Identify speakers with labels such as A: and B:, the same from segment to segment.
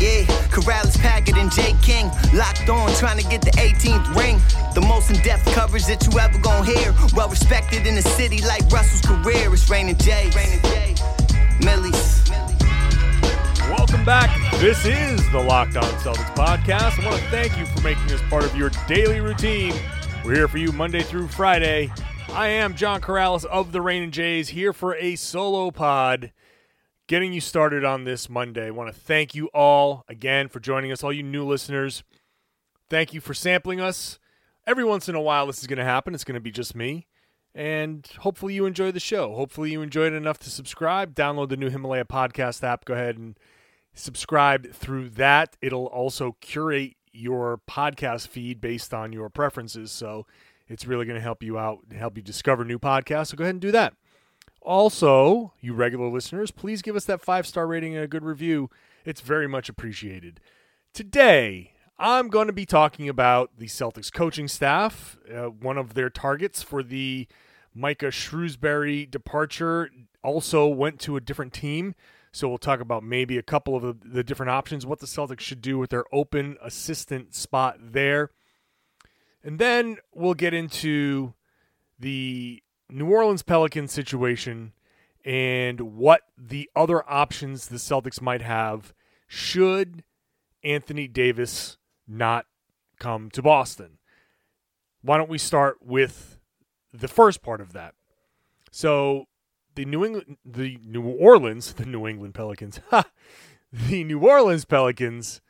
A: Yeah, Karalis, Packard, and Jay King locked on, trying to get the 18th ring. The most in-depth coverage that you ever gonna hear. Well respected in the city like Russell's career. It's raining J's. Raining J's. Millie's.
B: Welcome back. This is the Locked On Celtics podcast. I want to thank you for making us part of your daily routine. We're here for you Monday through Friday. I am John Karalis of the Raining J's here for a solo pod getting you started on this Monday. I want to thank you all again for joining us, all you new listeners. Thank you for sampling us. Every once in a while, this is going to happen. It's going to be just me. And hopefully, you enjoy the show. Hopefully, you enjoyed it enough to subscribe. Download the new Himalaya podcast app. Go ahead and subscribe through that. It'll also curate your podcast feed based on your preferences. So it's really going to help you out, help you discover new podcasts. So go ahead and do that. Also, you regular listeners, please give us that five star rating and a good review. It's very much appreciated. Today, I'm going to be talking about the Celtics coaching staff. Uh, one of their targets for the Micah Shrewsberry departure also went to a different team. So we'll talk about maybe a couple of the, the different options, what the Celtics should do with their open assistant spot there. And then we'll get into the New Orleans Pelicans situation and what the other options the Celtics might have should Anthony Davis not come to Boston. Why don't we start with the first part of that? So the New England, the New Orleans, the New England Pelicans, the New Orleans Pelicans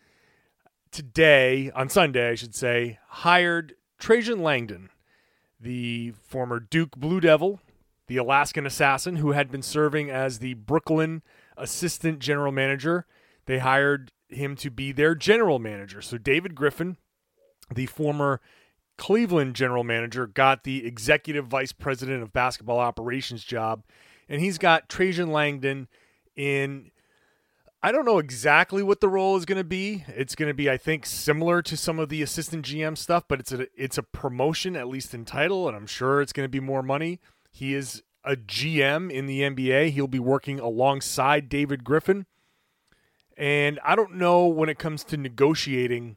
B: today on Sunday, I should say, hired Trajan Langdon, the former Duke Blue Devil, the Alaskan assassin who had been serving as the Brooklyn assistant general manager. They hired him to be their general manager. So David Griffin, the former Cleveland general manager, got the executive vice president of basketball operations job, and he's got Trajan Langdon in. I don't know exactly what the role is going to be. It's going to be, I think, similar to some of the assistant GM stuff, but it's a it's a promotion at least in title, and I'm sure it's going to be more money. He is a GM in the NBA. He'll be working alongside David Griffin. And I don't know when it comes to negotiating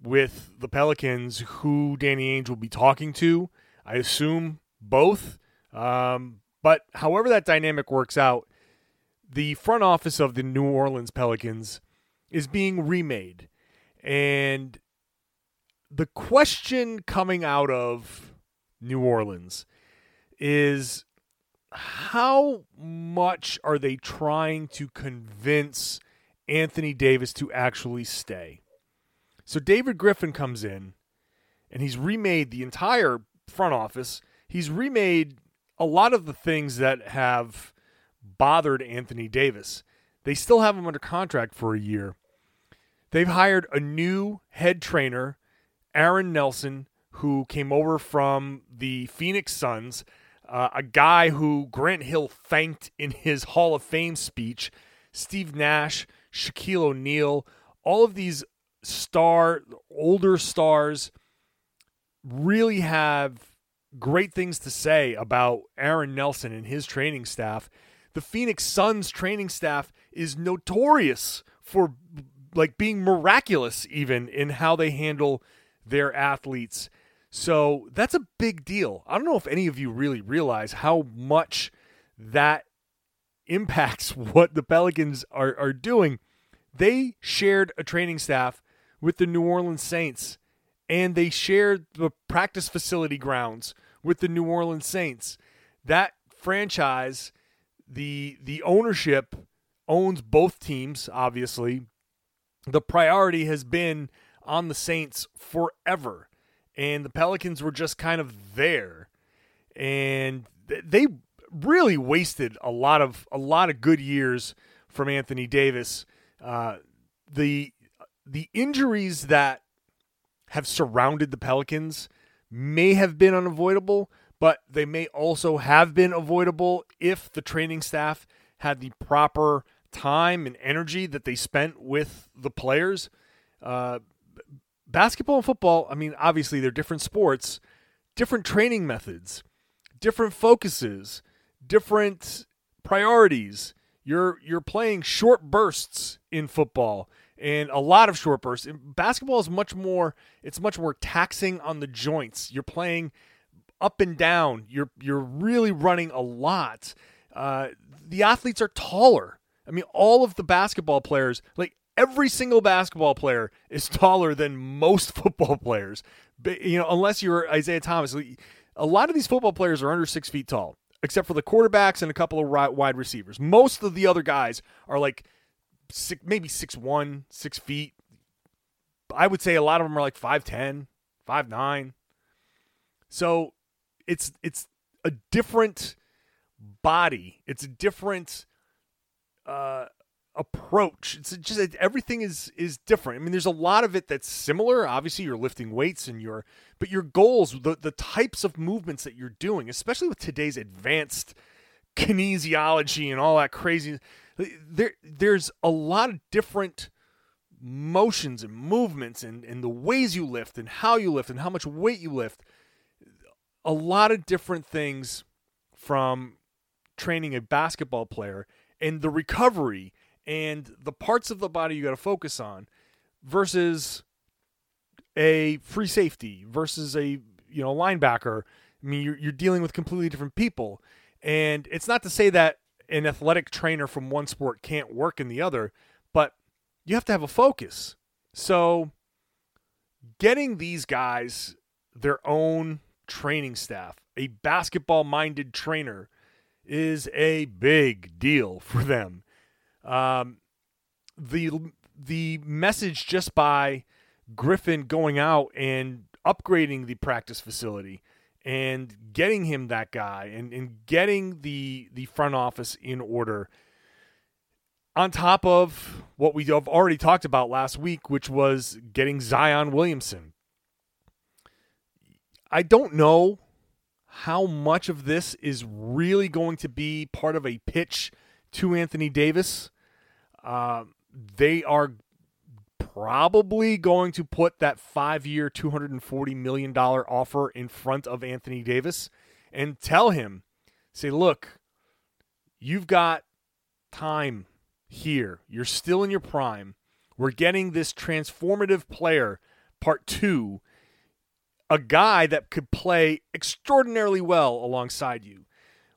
B: with the Pelicans who Danny Ainge will be talking to. I assume both. Um, but however that dynamic works out, the front office of the New Orleans Pelicans is being remade. And the question coming out of New Orleans is how much are they trying to convince Anthony Davis to actually stay. So David Griffin comes in and he's remade the entire front office. He's remade a lot of the things that have bothered Anthony Davis. They still have him under contract for a year. They've hired a new head trainer, Aaron Nelson, who came over from the Phoenix Suns, uh, a guy who Grant Hill thanked in his Hall of Fame speech. Steve Nash, Shaquille O'Neal, all of these star older stars really have great things to say about Aaron Nelson and his training staff. The Phoenix Suns training staff is notorious for like being miraculous even in how they handle their athletes. So that's a big deal. I don't know if any of you really realize how much that impacts what the Pelicans are, are doing. They shared a training staff with the New Orleans Saints, and they shared the practice facility grounds with the New Orleans Saints. That franchise, the the ownership owns both teams. Obviously, the priority has been on the Saints forever, and the Pelicans were just kind of there, and they really wasted a lot of a lot of good years from Anthony Davis. Uh, the the injuries that have surrounded the Pelicans may have been unavoidable, but they may also have been avoidable if the training staff had the proper time and energy that they spent with the players. Uh, basketball and football, I mean, obviously they're different sports, different training methods, different focuses, different priorities. You're you're playing short bursts in football and a lot of short bursts. Basketball is much more it's much more taxing on the joints. You're playing up and down. You're you're really running a lot. Uh, the athletes are taller. I mean, all of the basketball players, like every single basketball player, is taller than most football players. But, you know, unless you're Isaiah Thomas, a lot of these football players are under six feet tall, except for the quarterbacks and a couple of wide receivers. Most of the other guys are like six, maybe six one, six feet. I would say a lot of them are like 5'10, 5'9. So it's it's a different body. It's a different uh, approach. It's just everything is is different. I mean, there's a lot of it that's similar. Obviously, you're lifting weights and your but your goals, the the types of movements that you're doing, especially with today's advanced kinesiology and all that crazy there there's a lot of different motions and movements and, and the ways you lift and how you lift and how much weight you lift. A lot of different things from training a basketball player and the recovery and the parts of the body you got to focus on versus a free safety versus a you know linebacker. I mean, you're, you're dealing with completely different people, and it's not to say that an athletic trainer from one sport can't work in the other, but you have to have a focus. So, getting these guys their own training staff, a basketball minded trainer, is a big deal for them. Um, the the message just by Griffin going out and upgrading the practice facility and getting him that guy and, and getting the the front office in order on top of what we have already talked about last week, which was getting Zion Williamson. I don't know how much of this is really going to be part of a pitch to Anthony Davis. Uh, they are probably going to put that five year, $240 million offer in front of Anthony Davis and tell him, say, look, you've got time here. You're still in your prime. We're getting this transformative player, part two, a guy that could play extraordinarily well alongside you.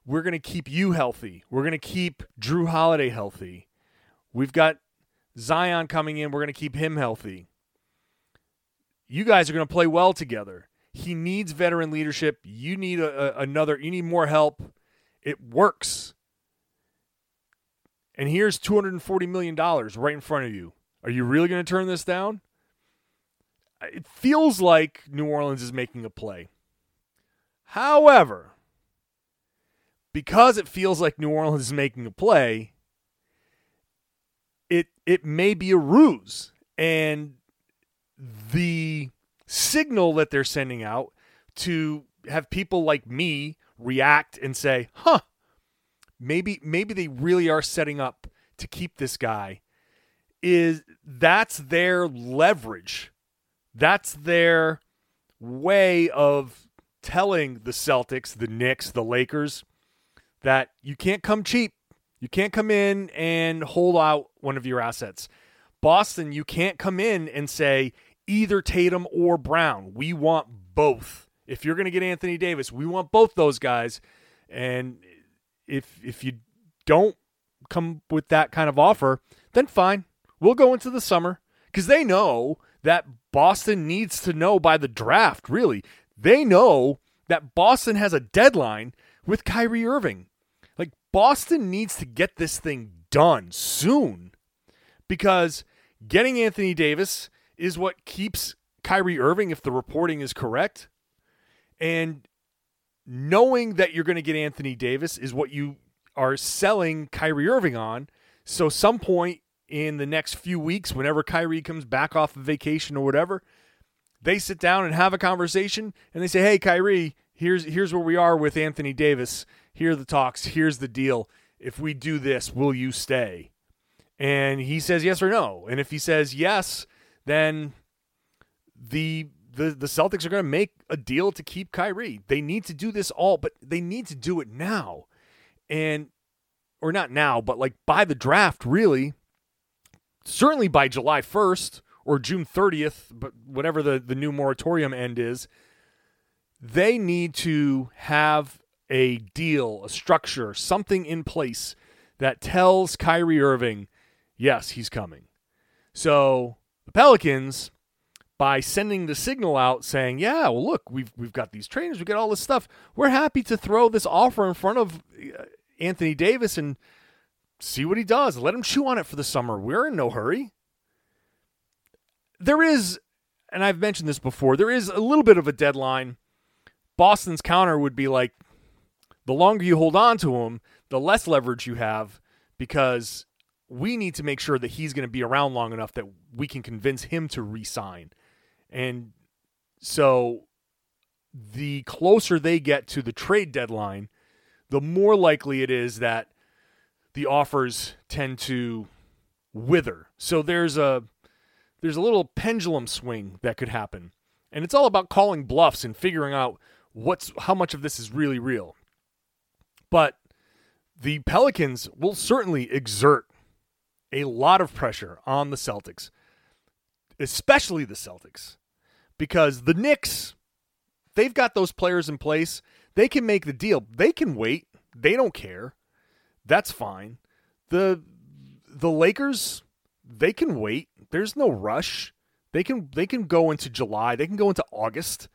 B: We're going to keep you healthy. We're going to keep Jrue Holiday healthy. We've got Zion coming in. We're going to keep him healthy. You guys are going to play well together. He needs veteran leadership. You need a, a, another. You need more help. It works. And here's $240 million right in front of you. Are you really going to turn this down? It feels like New Orleans is making a play. However, because it feels like New Orleans is making a play, it it may be a ruse and the signal that they're sending out to have people like me react and say, "Huh, maybe maybe they really are setting up to keep this guy." Is that's their leverage. That's their way of telling the Celtics, the Knicks, the Lakers that you can't come cheap. You can't come in and hold out one of your assets. Boston, you can't come in and say either Tatum or Brown. We want both. If you're going to get Anthony Davis, we want both those guys. And if if you don't come with that kind of offer, then fine. We'll go into the summer because they know that Boston needs to know by the draft, really. They know that Boston has a deadline with Kyrie Irving. Like Boston needs to get this thing done soon because getting Anthony Davis is what keeps Kyrie Irving, if the reporting is correct. And knowing that you're going to get Anthony Davis is what you are selling Kyrie Irving on. So, some point in the next few weeks, whenever Kyrie comes back off of vacation or whatever, they sit down and have a conversation and they say, Hey, Kyrie, here's here's where we are with Anthony Davis. Here are the talks. Here's the deal. If we do this, will you stay? And he says yes or no. And if he says yes, then the the, the Celtics are going to make a deal to keep Kyrie. They need to do this all, but they need to do it now. And or not now, but like by the draft, really. Certainly by July 1st or June 30th, but whatever the, the new moratorium end is, they need to have a deal, a structure, something in place that tells Kyrie Irving, yes, he's coming. So the Pelicans, by sending the signal out saying, yeah, well, look, we've, we've got these trainers, we've got all this stuff. We're happy to throw this offer in front of uh, Anthony Davis and see what he does. Let him chew on it for the summer. We're in no hurry. There is, and I've mentioned this before, there is a little bit of a deadline. Boston's counter would be like, the longer you hold on to him, the less leverage you have because we need to make sure that he's going to be around long enough that we can convince him to resign. And so the closer they get to the trade deadline, the more likely it is that the offers tend to wither. So there's a there's a little pendulum swing that could happen. And it's all about calling bluffs and figuring out what's how much of this is really real. But the Pelicans will certainly exert a lot of pressure on the Celtics, especially the Celtics, because the Knicks, they've got those players in place. They can make the deal. They can wait. They don't care. That's fine. The the Lakers, they can wait. There's no rush. They can they can go into July. They can go into August.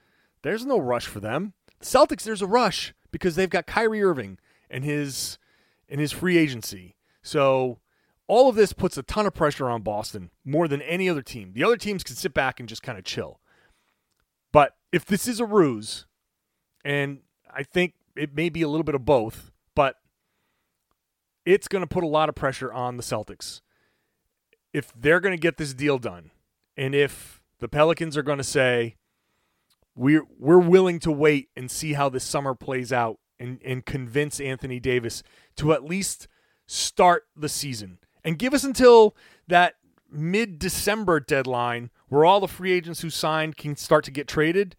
B: There's no rush for them. The Celtics, there's a rush because they've got Kyrie Irving and his and his free agency. So all of this puts a ton of pressure on Boston more than any other team. The other teams can sit back and just kind of chill. But if this is a ruse, and I think it may be a little bit of both, it's going to put a lot of pressure on the Celtics. If they're going to get this deal done, and if the Pelicans are going to say, we're, we're willing to wait and see how this summer plays out and, and convince Anthony Davis to at least start the season and give us until that mid December deadline where all the free agents who signed can start to get traded.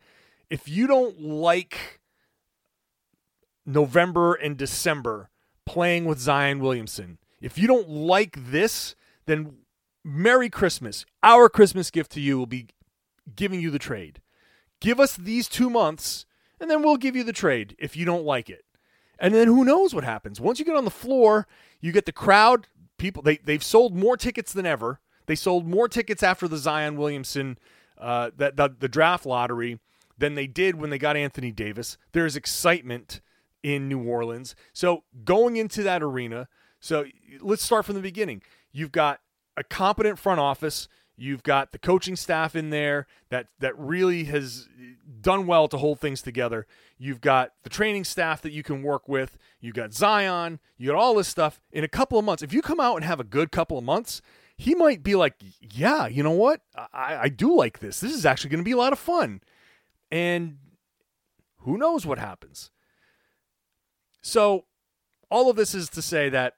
B: If you don't like November and December playing with Zion Williamson, if you don't like this, then Merry Christmas. Our Christmas gift to you will be giving you the trade. Give us these two months, and then we'll give you the trade if you don't like it. And then who knows what happens? Once you get on the floor, you get the crowd people they they've sold more tickets than ever. They sold more tickets after the Zion Williamson uh, that the, the draft lottery than they did when they got Anthony Davis. There's excitement in New Orleans. So going into that arena, so let's start from the beginning. You've got a competent front office. You've got the coaching staff in there that that really has done well to hold things together. You've got the training staff that you can work with. You've got Zion. You got all this stuff in a couple of months. If you come out and have a good couple of months, he might be like, "Yeah, you know what? I, I do like this. This is actually going to be a lot of fun." And who knows what happens? So, all of this is to say that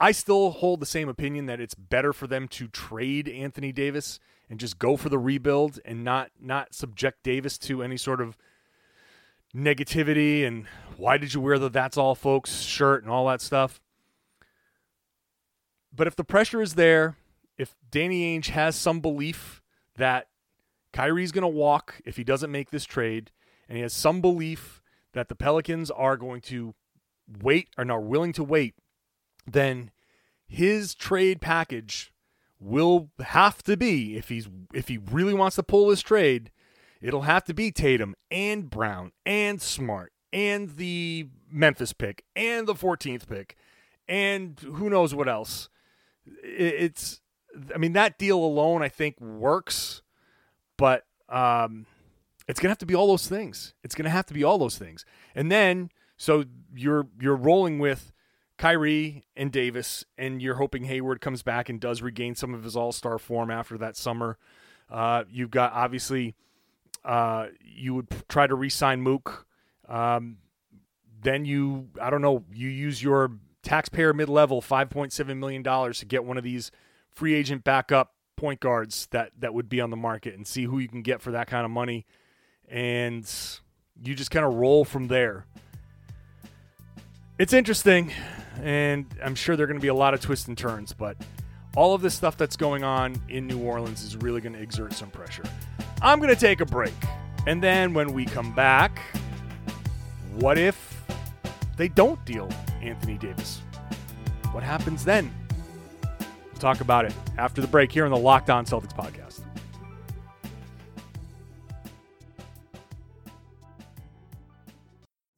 B: I still hold the same opinion that it's better for them to trade Anthony Davis and just go for the rebuild and not not subject Davis to any sort of negativity and why did you wear the that's all folks shirt and all that stuff. But if the pressure is there, if Danny Ainge has some belief that Kyrie's going to walk if he doesn't make this trade, and he has some belief that the Pelicans are going to wait are willing to wait then his trade package will have to be if he's if he really wants to pull this trade, it'll have to be Tatum and Brown and Smart and the Memphis pick and the 14th pick and who knows what else. It's, I mean, that deal alone I think works, but um, it's gonna have to be all those things. It's gonna have to be all those things, and then so you're you're rolling with Kyrie and Davis, and you're hoping Hayward comes back and does regain some of his All Star form after that summer. Uh, you've got obviously uh, you would try to re-sign Mook. Um, then you, I don't know, you use your taxpayer mid-level, five point seven million dollars to get one of these free agent backup point guards that that would be on the market, and see who you can get for that kind of money, and you just kind of roll from there. It's interesting, and I'm sure there are going to be a lot of twists and turns, but all of this stuff that's going on in New Orleans is really going to exert some pressure. I'm going to take a break. And then when we come back, what if they don't deal Anthony Davis? What happens then? We'll talk about it after the break here on the Locked On Celtics podcast.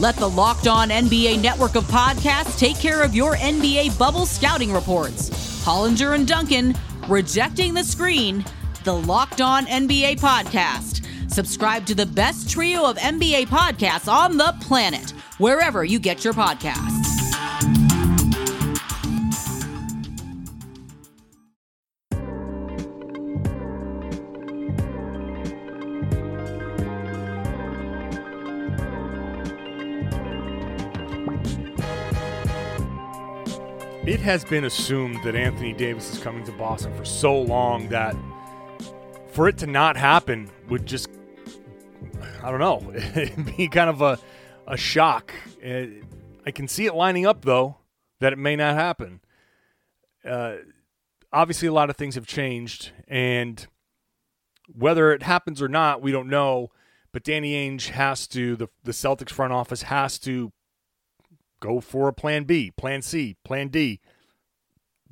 C: Let the Locked On NBA network of podcasts take care of your NBA bubble scouting reports. Hollinger and Duncan, Rejecting the Screen, the Locked On NBA podcast. Subscribe to the best trio of NBA podcasts on the planet wherever you get your podcasts.
B: Has been assumed that Anthony Davis is coming to Boston for so long that for it to not happen would just, I don't know, be kind of a a shock. Uh, I can see it lining up, though, that it may not happen. Uh, obviously, a lot of things have changed, and whether it happens or not, we don't know. But Danny Ainge has to, the, the Celtics front office has to go for a plan B, plan C, plan D.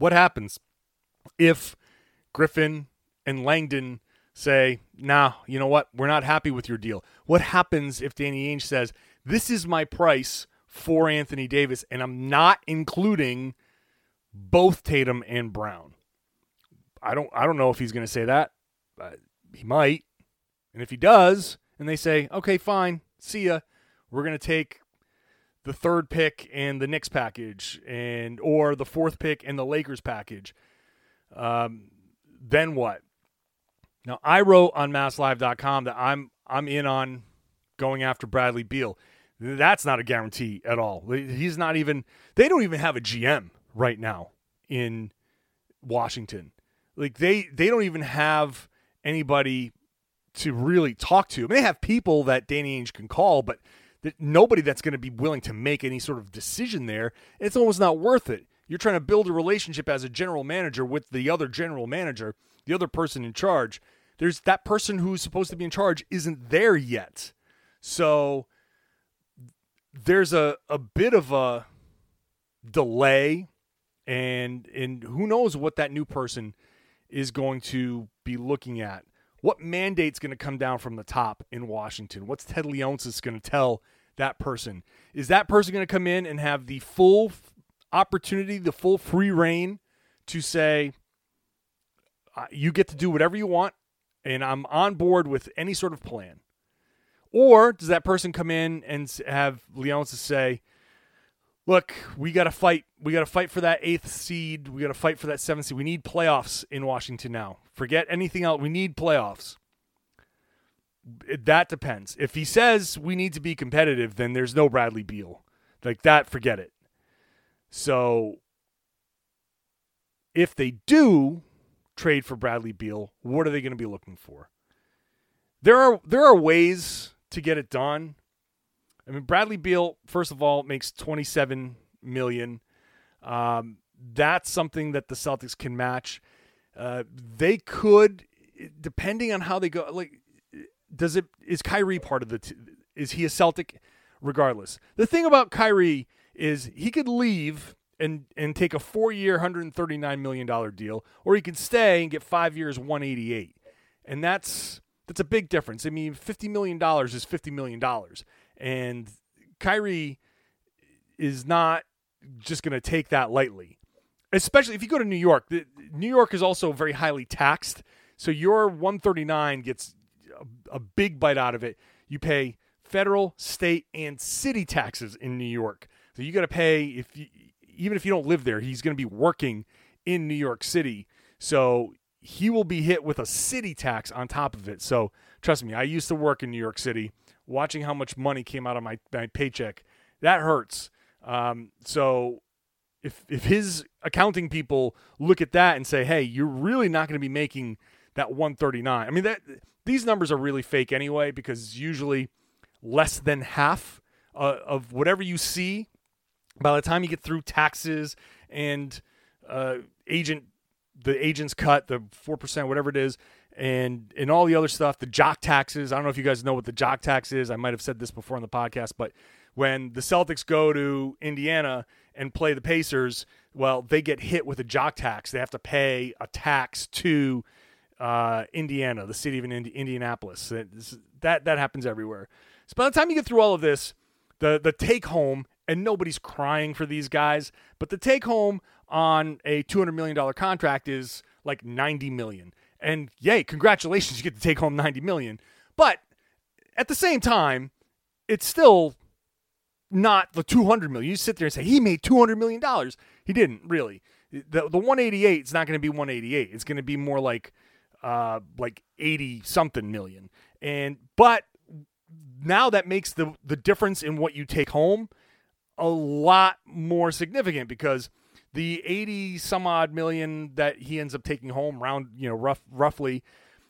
B: What happens if Griffin and Langdon say, nah, you know what? We're not happy with your deal. What happens if Danny Ainge says, this is my price for Anthony Davis, and I'm not including both Tatum and Brown. I don't I don't know if he's going to say that. he might. And if he does, and they say, "Okay, fine. See ya. We're going to take the third pick and the Knicks package and or the fourth pick and the Lakers package." Um, then what? Now, I wrote on masslive.com that I'm I'm in on going after Bradley Beal. That's not a guarantee at all. He's not even, they don't even have a GM right now in Washington. Like they, they don't even have anybody to really talk to. I mean, they have people that Danny Ainge can call, but nobody that's going to be willing to make any sort of decision there. It's almost not worth it. You're trying to build a relationship as a general manager with the other general manager, the other person in charge. There's that person who's supposed to be in charge isn't there yet. So there's a, a bit of a delay and and who knows what that new person is going to be looking at What mandate's going to come down from the top in Washington? What's Ted Leonsis going to tell that person? Is that person going to come in and have the full opportunity, the full free reign to say, you get to do whatever you want, and I'm on board with any sort of plan? Or does that person come in and have Leonsis say, look, we got to fight. We got to fight for that eighth seed. We got to fight for that seventh seed. We need playoffs in Washington now. Forget anything else. We need playoffs. It- that depends. If he says we need to be competitive, then there's no Bradley Beal. Like that, forget it. So if they do trade for Bradley Beal, what are they going to be looking for? There are there are ways to get it done. I mean, Bradley Beal, first of all, makes 27 million. Um, that's something that the Celtics can match. Uh, they could, depending on how they go. Like, does it is Kyrie part of the? T- is he a Celtic? Regardless, the thing about Kyrie is he could leave and and take a four year, 139 million dollar deal, or he could stay and get five years, 188, and that's that's a big difference. I mean, 50 million dollars is 50 million dollars, and Kyrie is not just going to take that lightly. Especially if you go to New York, New York is also very highly taxed, so your 139 gets a, a big bite out of it. You pay federal, state, and city taxes in New York, so you got to pay if you, even if you don't live there, he's going to be working in New York City, so he will be hit with a city tax on top of it. So trust me, I used to work in New York City. Watching how much money came out of my, my paycheck, that hurts. Um, so if if his accounting people look at that and say, "Hey, you're really not going to be making that 139." I mean that these numbers are really fake anyway because usually less than half uh, of whatever you see by the time you get through taxes and uh, agent the agent's cut the 4% whatever it is and and all the other stuff the jock taxes. I don't know if you guys know what the jock tax is. I might have said this before on the podcast but when the celtics go to indiana and play the pacers well they get hit with a jock tax. They have to pay a tax to uh, indiana the city of Indi- indianapolis. That, that happens everywhere. So by the time you get through all of this the the take home and nobody's crying for these guys but the take home on a 200 million dollar contract is like 90 million and yay congratulations you get to take home 90 million. But at the same time it's still not the 200 million. You sit there and say he made 200 million dollars. He didn't really. The the 188 is not going to be 188 it's going to be more like uh like 80 something million. And but now that makes the the difference in what you take home a lot more significant because the 80 some odd million that he ends up taking home round you know rough roughly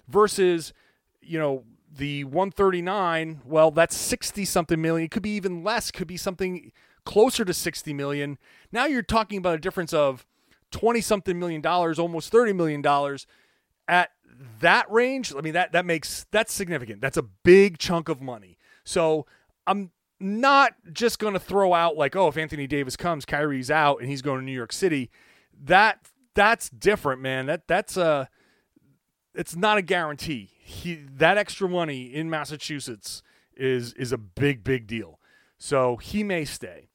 B: versus you know the 139 well that's 60 something million. It could be even less could be something closer to 60 million. Now you're talking about a difference of 20 something million dollars almost 30 million dollars at that range. I mean that that makes that's significant. That's a big chunk of money. So i'm not just going to throw out like oh if anthony davis comes kyrie's out and he's going to new york city. That that's different man. That that's a it's not a guarantee. He that extra money in massachusetts is is a big big deal. So he may stay.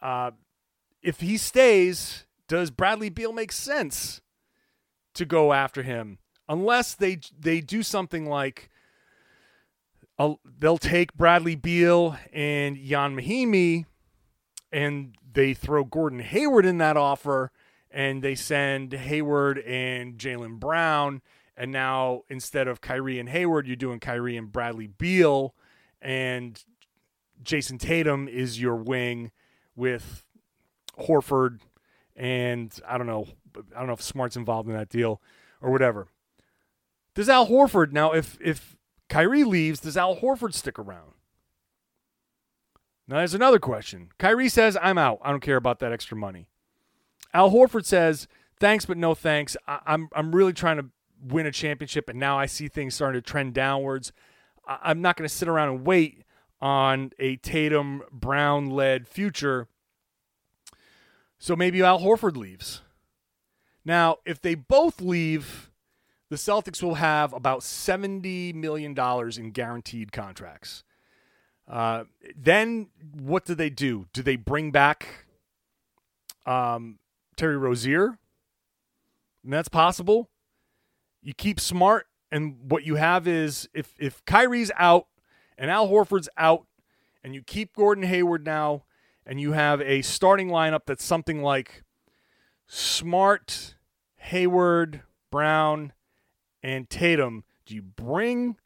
B: Uh, if he stays does bradley beal make sense to go after him? Unless they they do something like they'll take Bradley Beal and Ian Mahinmi and they throw Gordon Hayward in that offer and they send Hayward and Jaylen Brown and now instead of Kyrie and Hayward you're doing Kyrie and Bradley Beal and Jayson Tatum is your wing with Horford and I don't know I don't know if Smart's involved in that deal or whatever. Does Al Horford now if if Kyrie leaves, does Al Horford stick around? Now there's another question. Kyrie says, I'm out. I don't care about that extra money. Al Horford says, thanks, but no thanks. I- I'm I'm really trying to win a championship, and now I see things starting to trend downwards. I- I'm not going to sit around and wait on a Tatum Brown led future. So maybe Al Horford leaves. Now, if they both leave, the Celtics will have about $70 million in guaranteed contracts. Uh, then what do they do? Do they bring back um, Terry Rozier? And that's possible. You keep smart, and what you have is if if Kyrie's out and Al Horford's out, and you keep Gordon Hayward now, and you have a starting lineup that's something like Smart, Hayward, Brown, and Tatum. Do you bring?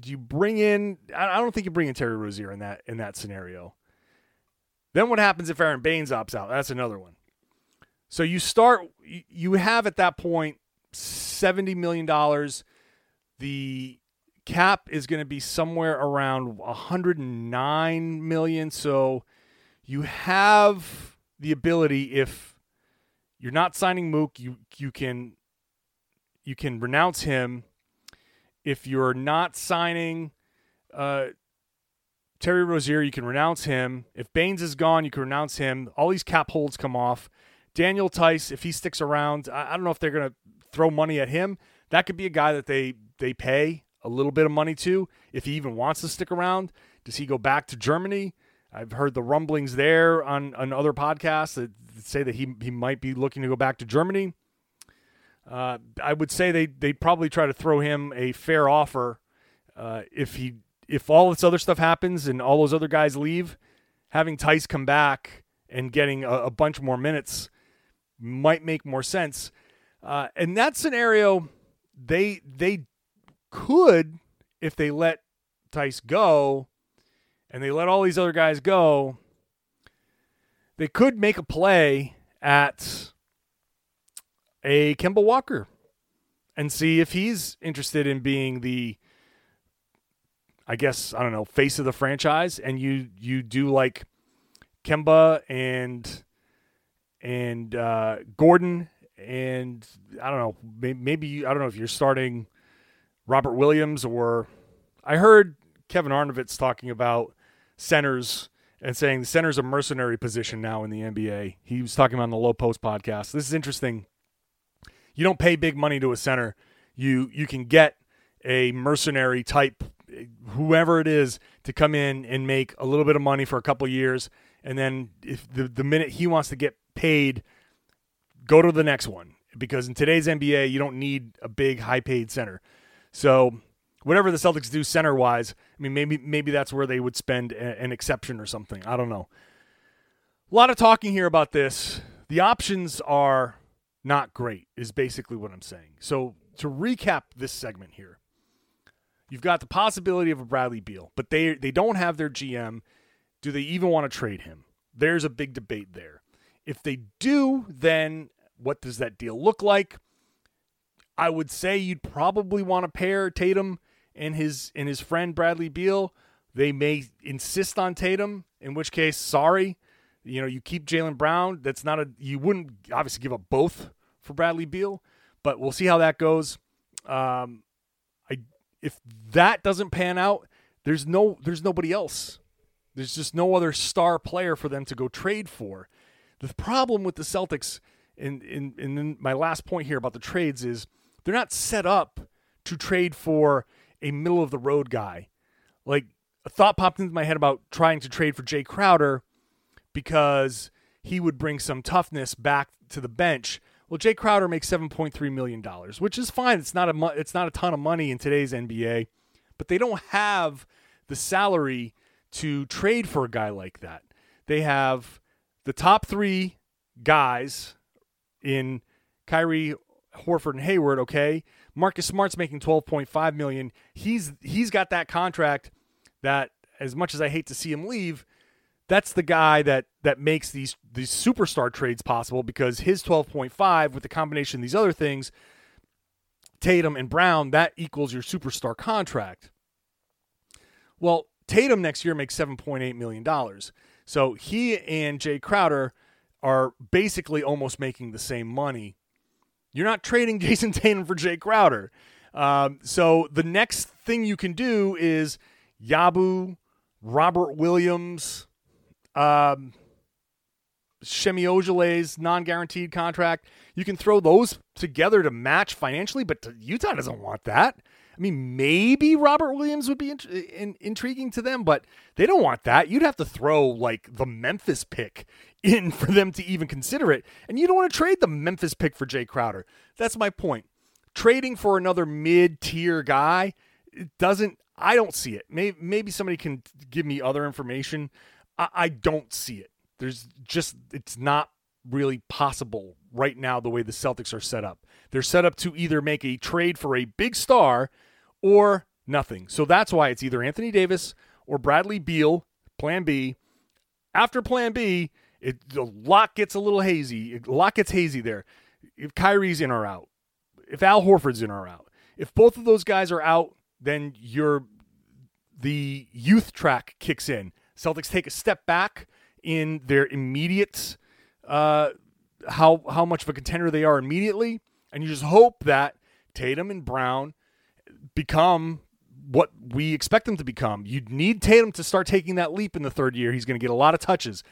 B: Do you bring in? I don't think you bring in Terry Rozier in that in that scenario. Then what happens if Aron Baynes opts out? That's another one. So you start. You have at that point seventy million dollars. The cap is going to be somewhere around 109 million. So you have the ability if you're not signing Mook, you you can you can renounce him. If you're not signing uh, Terry Rozier, you can renounce him. If Baynes is gone, you can renounce him. All these cap holds come off. Daniel Theis, if he sticks around, I, I don't know if they're going to throw money at him. That could be a guy that they they pay a little bit of money to if he even wants to stick around. Does he go back to Germany? I've heard the rumblings there on, on other podcasts that say that he, he might be looking to go back to Germany. Uh, I would say they they probably try to throw him a fair offer uh, if he if all this other stuff happens and all those other guys leave, having Theis come back and getting a, a bunch more minutes might make more sense. Uh, in that scenario, they they could if they let Theis go and they let all these other guys go, they could make a play at a Kemba Walker and see if he's interested in being the I guess I don't know face of the franchise and you you do like Kemba and and uh, Gordon and I don't know maybe you, I don't know if you're starting Robert Williams or I heard Kevin Arnovitz talking about centers and saying the center's a mercenary position now in the NBA. He was talking about on the Lowe Post podcast. This is interesting. You don't pay big money to a center. You you can get a mercenary type whoever it is to come in and make a little bit of money for a couple years and then if the the minute he wants to get paid go to the next one because in today's NBA you don't need a big high paid center. So whatever the Celtics do center wise, I mean, maybe maybe that's where they would spend a, an exception or something. I don't know. A lot of talking here about this. The options are not great, is basically what I'm saying. So to recap this segment here, you've got the possibility of a Bradley Beal, but they they don't have their GM. Do they even want to trade him? There's a big debate there. If they do, then what does that deal look like? I would say you'd probably want to pair Tatum and his and his friend Bradley Beal. They may insist on Tatum, in which case, sorry, you know, you keep Jaylen Brown. That's not a you wouldn't obviously give up both for Bradley Beal, but we'll see how that goes. Um, I if that doesn't pan out, there's no there's nobody else. There's just no other star player for them to go trade for. The problem with the Celtics, and in in in my last point here about the trades is they're not set up to trade for a middle of the road guy. Like a thought popped into my head about trying to trade for Jay Crowder because he would bring some toughness back to the bench. Well, Jay Crowder makes seven point three million dollars, which is fine. It's not a it's not a ton of money in today's NBA, but they don't have the salary to trade for a guy like that. They have the top three guys in Kyrie, Horford, and Hayward. Okay, Marcus Smart's making 12.5 million. He's he's got that contract that as much as I hate to see him leave, that's the guy that that makes these these superstar trades possible because his 12.5 with the combination of these other things, Tatum and Brown, that equals your superstar contract. Well, Tatum next year makes 7.8 million dollars. So he and Jay Crowder are basically almost making the same money you're not trading Jayson Tatum for Jay Crowder. Um, so the next thing you can do is Yabu, Robert Williams, um, Semi Ojeleye's non-guaranteed contract. You can throw those together to match financially, but Utah doesn't want that. I mean, maybe Robert Williams would be in, intriguing to them, but they don't want that. You'd have to throw like the Memphis pick in for them to even consider it, and you don't want to trade the Memphis pick for Jay Crowder. That's my point. Trading for another mid-tier guy it doesn't. I don't see it. Maybe, maybe somebody can give me other information. I, I don't see it. There's just it's not really possible right now the way the Celtics are set up. They're set up to either make a trade for a big star or nothing. So that's why it's either Anthony Davis or Bradley Beal, plan B. After plan B, it the lot gets a little hazy. A lot gets hazy there. If Kyrie's in or out, if Al Horford's in or out, if both of those guys are out, then you're the youth track kicks in. Celtics take a step back in their immediate uh, how how much of a contender they are immediately, and you just hope that Tatum and Brown become what we expect them to become. You need Tatum to start taking that leap in the third year. He's going to get a lot of touches.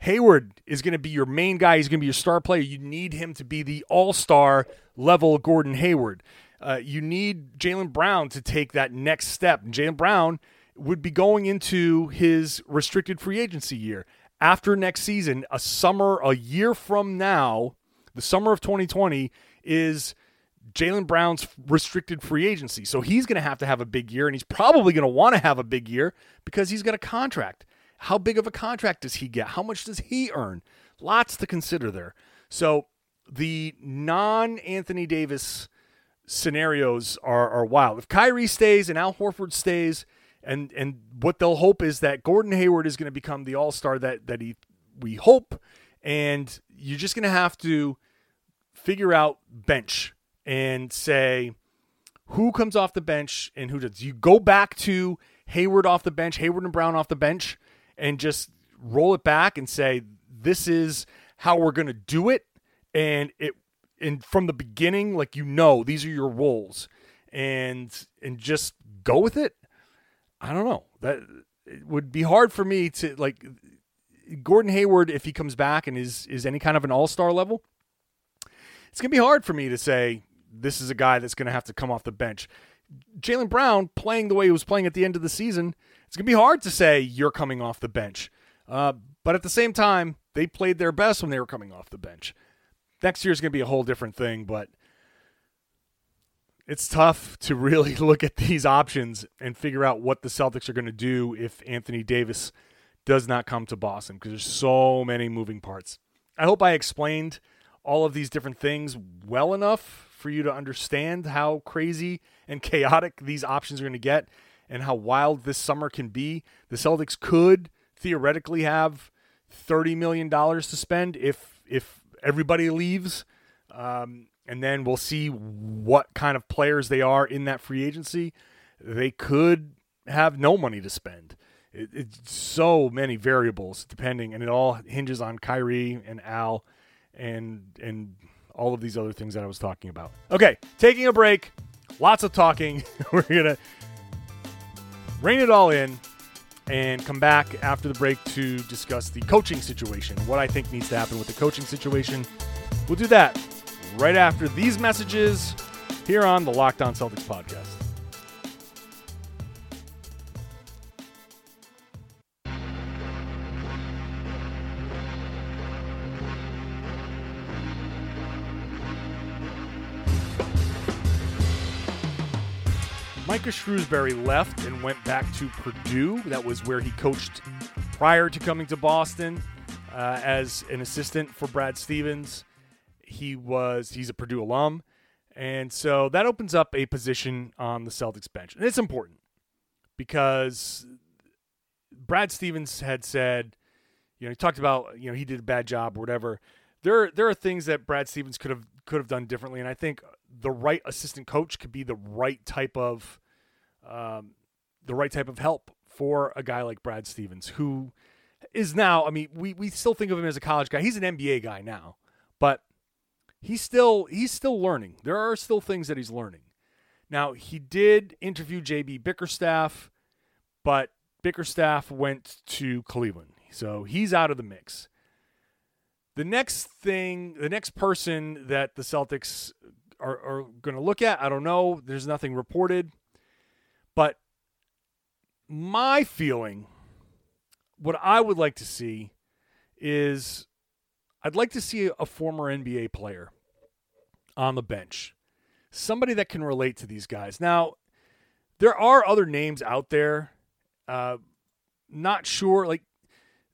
B: Hayward is going to be your main guy. He's going to be your star player. You need him to be the all star level Gordon Hayward. Uh, you need Jaylen Brown to take that next step. Jaylen Brown would be going into his restricted free agency year after next season, a summer, a year from now, the summer of 2020 is Jaylen Brown's restricted free agency. So he's going to have to have a big year, and he's probably going to want to have a big year because he's got a contract. How big of a contract does he get? How much does he earn? Lots to consider there. So the non Anthony Davis scenarios are, are wild. If Kyrie stays and Al Horford stays, and and what they'll hope is that Gordon Hayward is going to become the All Star that that he we hope, and you're just going to have to figure out bench and say who comes off the bench and who does. You go back to Hayward off the bench, Hayward and Brown off the bench, and just roll it back and say this is how we're going to do it, and it and from the beginning, like you know, these are your roles, and and just go with it I don't know. That it would be hard for me to like Gordon Hayward if he comes back and is is any kind of an all-star level. It's going to be hard for me to say this is a guy that's going to have to come off the bench. Jaylen Brown playing the way he was playing at the end of the season, it's going to be hard to say you're coming off the bench. Uh, but at the same time, they played their best when they were coming off the bench. Next year is going to be a whole different thing, but – it's tough to really look at these options and figure out what the Celtics are going to do if Anthony Davis does not come to Boston because there's so many moving parts. I hope I explained all of these different things well enough for you to understand how crazy and chaotic these options are going to get and how wild this summer can be. The Celtics could theoretically have $30 million to spend if if everybody leaves. Um, and then we'll see what kind of players they are in that free agency. They could have no money to spend. It, it's so many variables depending, and it all hinges on Kyrie and Al, and and all of these other things that I was talking about. Okay, taking a break. Lots of talking. We're gonna rein it all in and come back after the break to discuss the coaching situation. What I think needs to happen with the coaching situation. We'll do that right after these messages here on the Locked On Celtics podcast. Micah Shrewsberry left and went back to Purdue. That was where he coached prior to coming to Boston uh, as an assistant for Brad Stevens he was he's a Purdue alum, and so that opens up a position on the Celtics bench, and it's important because Brad Stevens had said, you know, he talked about you know he did a bad job or whatever. There there are things that Brad Stevens could have could have done differently, and I think the right assistant coach could be the right type of um, the right type of help for a guy like Brad Stevens, who is now. I mean, we we still think of him as a college guy. He's an NBA guy now, but he's still he's still learning. There are still things that he's learning. Now he did interview JB Bickerstaff, but Bickerstaff went to Cleveland, so he's out of the mix. The next thing, the next person that the Celtics are, are going to look at, I don't know. There's nothing reported. But my feeling, what I would like to see is I'd like to see a former NBA player on the bench, somebody that can relate to these guys. Now, there are other names out there. Uh, not sure, like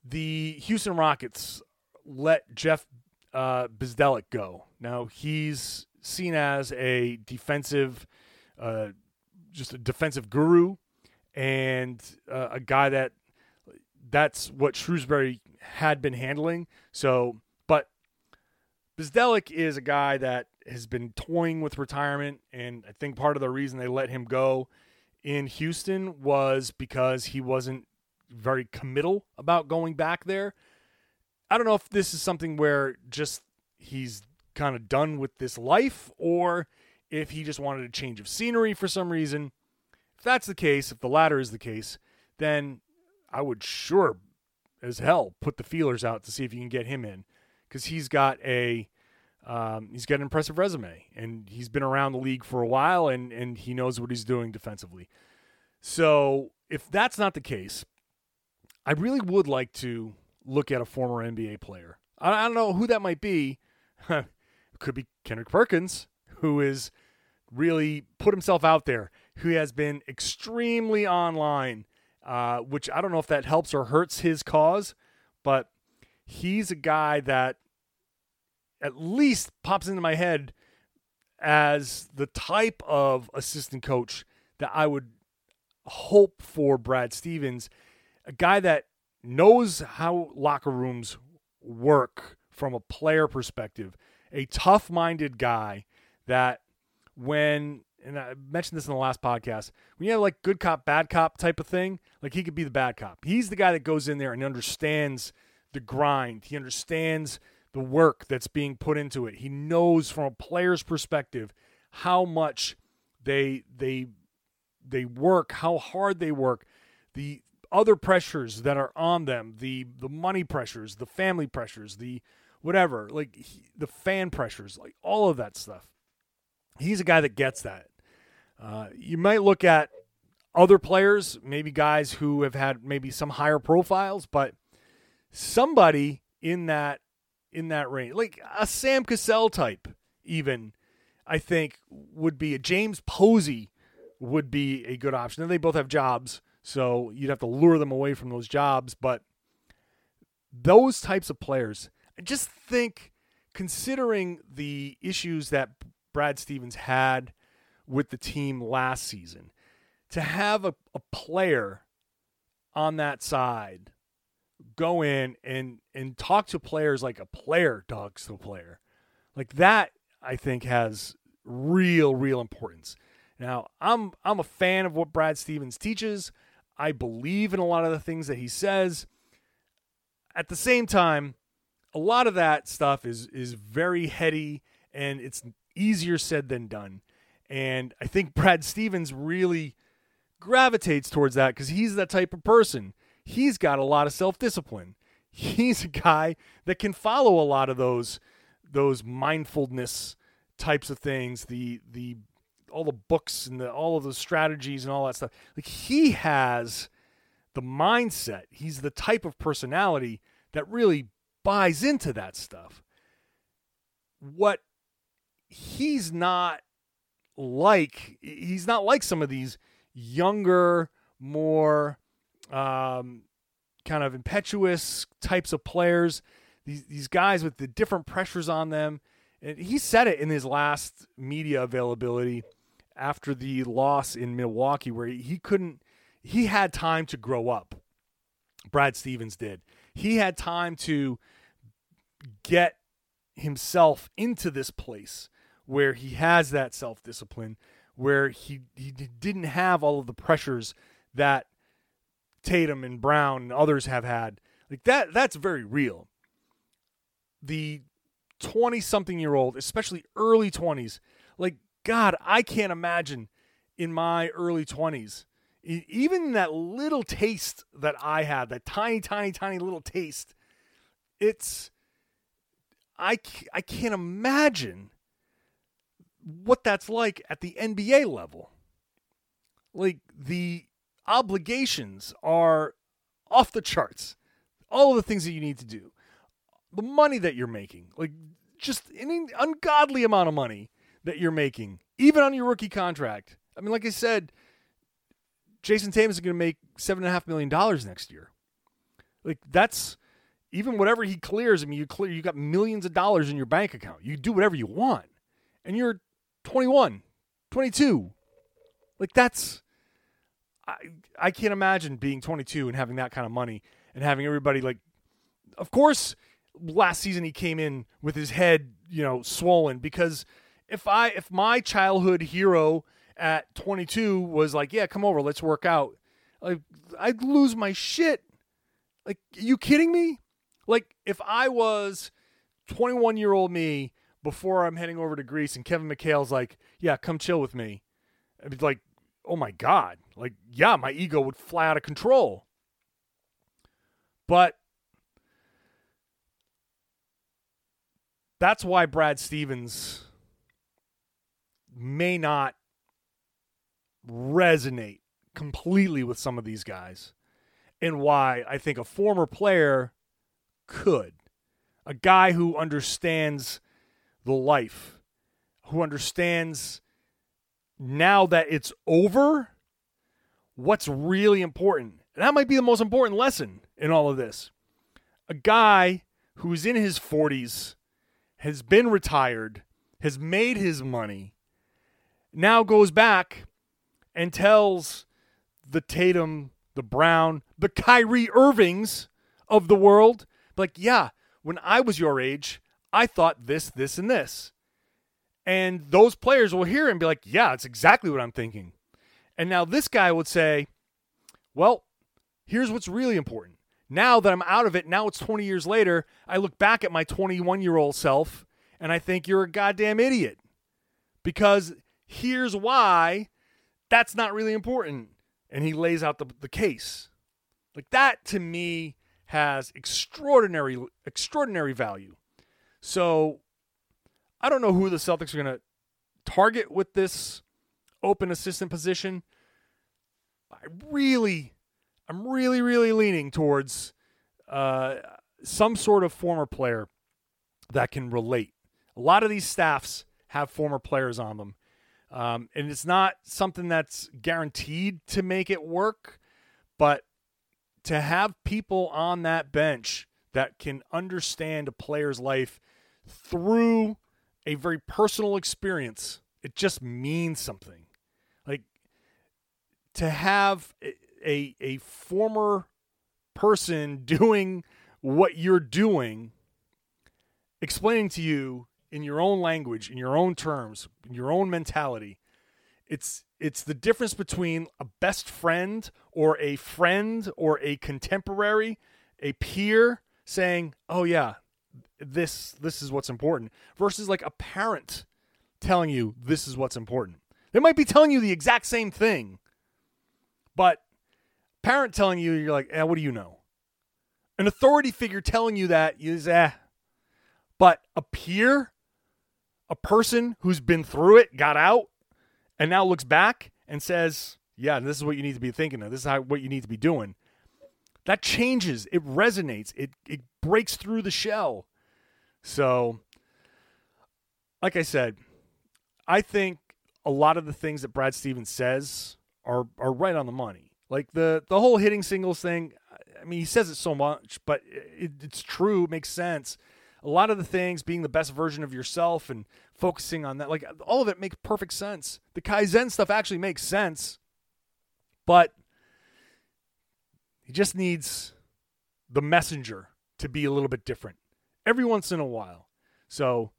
B: the Houston Rockets let Jeff uh, Bzdelik go. Now he's seen as a defensive, uh, just a defensive guru, and uh, a guy that that's what Shrewsberry had been handling. So, but Bzdelik is a guy that has been toying with retirement, and I think part of the reason they let him go in Houston was because he wasn't very committal about going back there. I don't know if this is something where just he's kind of done with this life or if he just wanted a change of scenery for some reason. If that's the case, if the latter is the case, then I would sure as hell put the feelers out to see if you can get him in because he's got a um, he's got an impressive resume and he's been around the league for a while and and he knows what he's doing defensively. So if that's not the case, I really would like to look at a former NBA player. I, I don't know who that might be. it could be Kendrick Perkins, who is really put himself out there, who has been extremely online, uh, which I don't know if that helps or hurts his cause, but he's a guy that at least pops into my head as the type of assistant coach that I would hope for Brad Stevens a guy that knows how locker rooms work from a player perspective, a tough minded guy that when and I mentioned this in the last podcast, when you have like good cop, bad cop type of thing, like he could be the bad cop. He's the guy that goes in there and understands the grind. He understands the work that's being put into it. He knows from a player's perspective how much they they they work, how hard they work, the other pressures that are on them the the money pressures the family pressures the whatever like he, the fan pressures like all of that stuff he's a guy that gets that uh, you might look at other players maybe guys who have had maybe some higher profiles but somebody in that in that range like a sam cassell type even i think would be a james posey would be a good option and they both have jobs so you'd have to lure them away from those jobs. But those types of players, I just think, considering the issues that Brad Stevens had with the team last season, to have a, a player on that side go in and and talk to players like a player talks to a player like that i think has real real importance now i'm i'm a fan of what brad stevens teaches I believe in a lot of the things that he says. At the same time, a lot of that stuff is is very heady and it's easier said than done. And I think Brad Stevens really gravitates towards that because he's that type of person. He's got a lot of self discipline. He's a guy that can follow a lot of those those mindfulness types of things, the the all the books and the, all of the strategies and all that stuff. Like he has the mindset. He's the type of personality that really buys into that stuff. What he's not like, he's not like some of these younger, more um, kind of impetuous types of players. These these guys with the different pressures on them. And he said it in his last media availability after the loss in Milwaukee, where he couldn't, he had time to grow up. Brad Stevens did. He had time to get himself into this place where he has that self discipline, where he, he didn't have all of the pressures that Tatum and Brown and others have had. Like that, that's very real. The 20 something year old, especially early 20s, like God, I can't imagine in my early 20s, even that little taste that I had, that tiny, tiny, tiny little taste, it's I I can't imagine what that's like at the NBA level. Like the obligations are off the charts. All of the things that you need to do, the money that you're making, like just an ungodly amount of money that you're making, even on your rookie contract. I mean, like I said, Jayson Tatum is going to make seven and a half million dollars next year. Like that's even whatever he clears. I mean, you clear, you got millions of dollars in your bank account. You do whatever you want, and you're 21, 22. Like that's I I can't imagine being 22 and having that kind of money and having everybody like of course last season he came in with his head, you know, swollen because if I if my childhood hero at 22 was like, "Yeah, come over, let's work out." Like I'd lose my shit. Like, you kidding me? Like if I was 21 year old me before I'm heading over to Greece and Kevin McHale's like, "Yeah, come chill with me." I'd be like, "Oh my god." Like, yeah, my ego would fly out of control. But that's why Brad Stevens may not resonate completely with some of these guys and why I think a former player could. A guy who understands the life, who understands now that it's over, what's really important. And that might be the most important lesson in all of this. A guy who's in his 40s, has been retired, has made his money, now goes back and tells the Tatum, the Brown, the Kyrie Irvings of the world, like, yeah, when I was your age, I thought this, this, and this. And those players will hear and be like, yeah, it's exactly what I'm thinking. And now this guy would say, well, here's what's really important. Now that I'm out of it, now it's 20 years later, I look back at my 21 year old self and I think you're a goddamn idiot. Because here's why that's not really important. And he lays out the, the case. Like that to me has extraordinary extraordinary value. So I don't know who the Celtics are going to target with this open assistant position. I really I'm really really leaning towards uh, some sort of former player that can relate. A lot of these staffs have former players on them. Um, and it's not something that's guaranteed to make it work, but to have people on that bench that can understand a player's life through a very personal experience, it just means something. Like to have a a former person doing what you're doing explaining to you in your own language, in your own terms, in your own mentality. It's it's the difference between a best friend or a friend or a contemporary, a peer saying, "Oh yeah, this this is what's important," versus like a parent telling you this is what's important. They might be telling you the exact same thing, but parent telling you, you're like, "Eh, what do you know?" An authority figure telling you that is, eh. But a peer a person who's been through it, got out, and now looks back and says, "Yeah, this is what you need to be thinking of. This is how, what you need to be doing." That changes. It resonates. It it breaks through the shell. So, like I said, I think a lot of the things that Brad Stevens says are are right on the money. Like the the whole hitting singles thing. I mean, he says it so much, but it, it's true. Makes sense a lot of the things being the best version of yourself and focusing on that like all of it makes perfect sense the kaizen stuff actually makes sense but he just needs the messenger to be a little bit different every once in a while so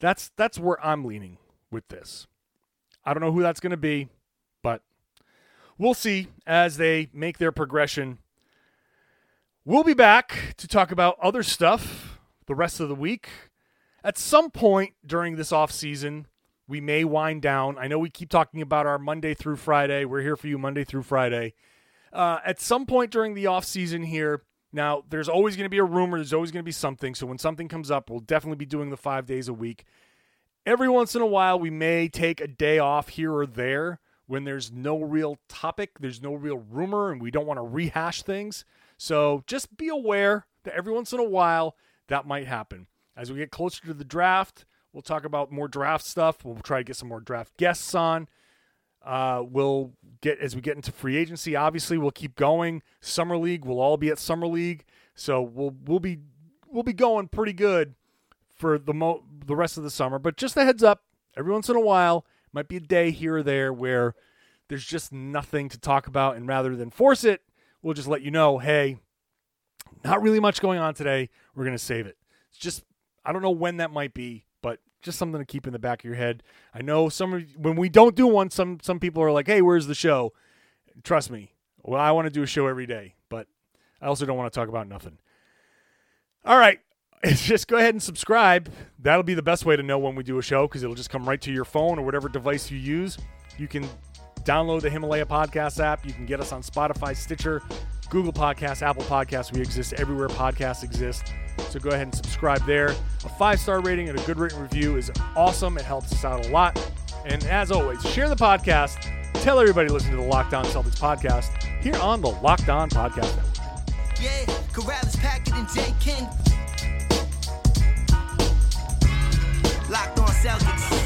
B: that's that's where i'm leaning with this i don't know who that's going to be but we'll see as they make their progression we'll be back to talk about other stuff the rest of the week. At some point during this off season, we may wind down. I know we keep talking about our Monday through Friday. We're here for you Monday through Friday. Uh, at some point during the off season here, Now, there's always going to be a rumor, there's always going to be something. So when something comes up, we'll definitely be doing the five days a week. Every once in a while, we may take a day off here or there when there's no real topic, there's no real rumor, and we don't want to rehash things. So just be aware that every once in a while that might happen. As we get closer to the draft, we'll talk about more draft stuff. We'll try to get some more draft guests on. Uh, we'll get as we get into free agency. Obviously, we'll keep going. Summer league, we'll all be at summer league, so we'll we'll be we'll be going pretty good for the mo- the rest of the summer. But just a heads up, every once in a while, might be a day here or there where there's just nothing to talk about, and rather than force it, we'll just let you know, hey, not really much going on today. We're gonna save it. It's just I don't know when that might be, just something to keep in the back of your head. I know some of when we don't do one, some some people are like, "Hey, where's the show?" Trust me, well, I want to do a show every day, but I also don't want to talk about nothing. All right, just go ahead and subscribe. That'll be the best way to know when we do a show because it'll just come right to your phone or whatever device you use. You can download the Himalaya Podcast app. You can get us on Spotify, Stitcher, Google Podcasts, Apple Podcasts. We exist everywhere podcasts exist. So go ahead and subscribe there. A five star rating and a good written review is awesome. It helps us out a lot. And as always, share the podcast. Tell everybody listen to the Locked On Celtics podcast here on the Locked On Podcast Network.
A: Yeah, Karalis, Packard, and J. King. Locked on Celtics.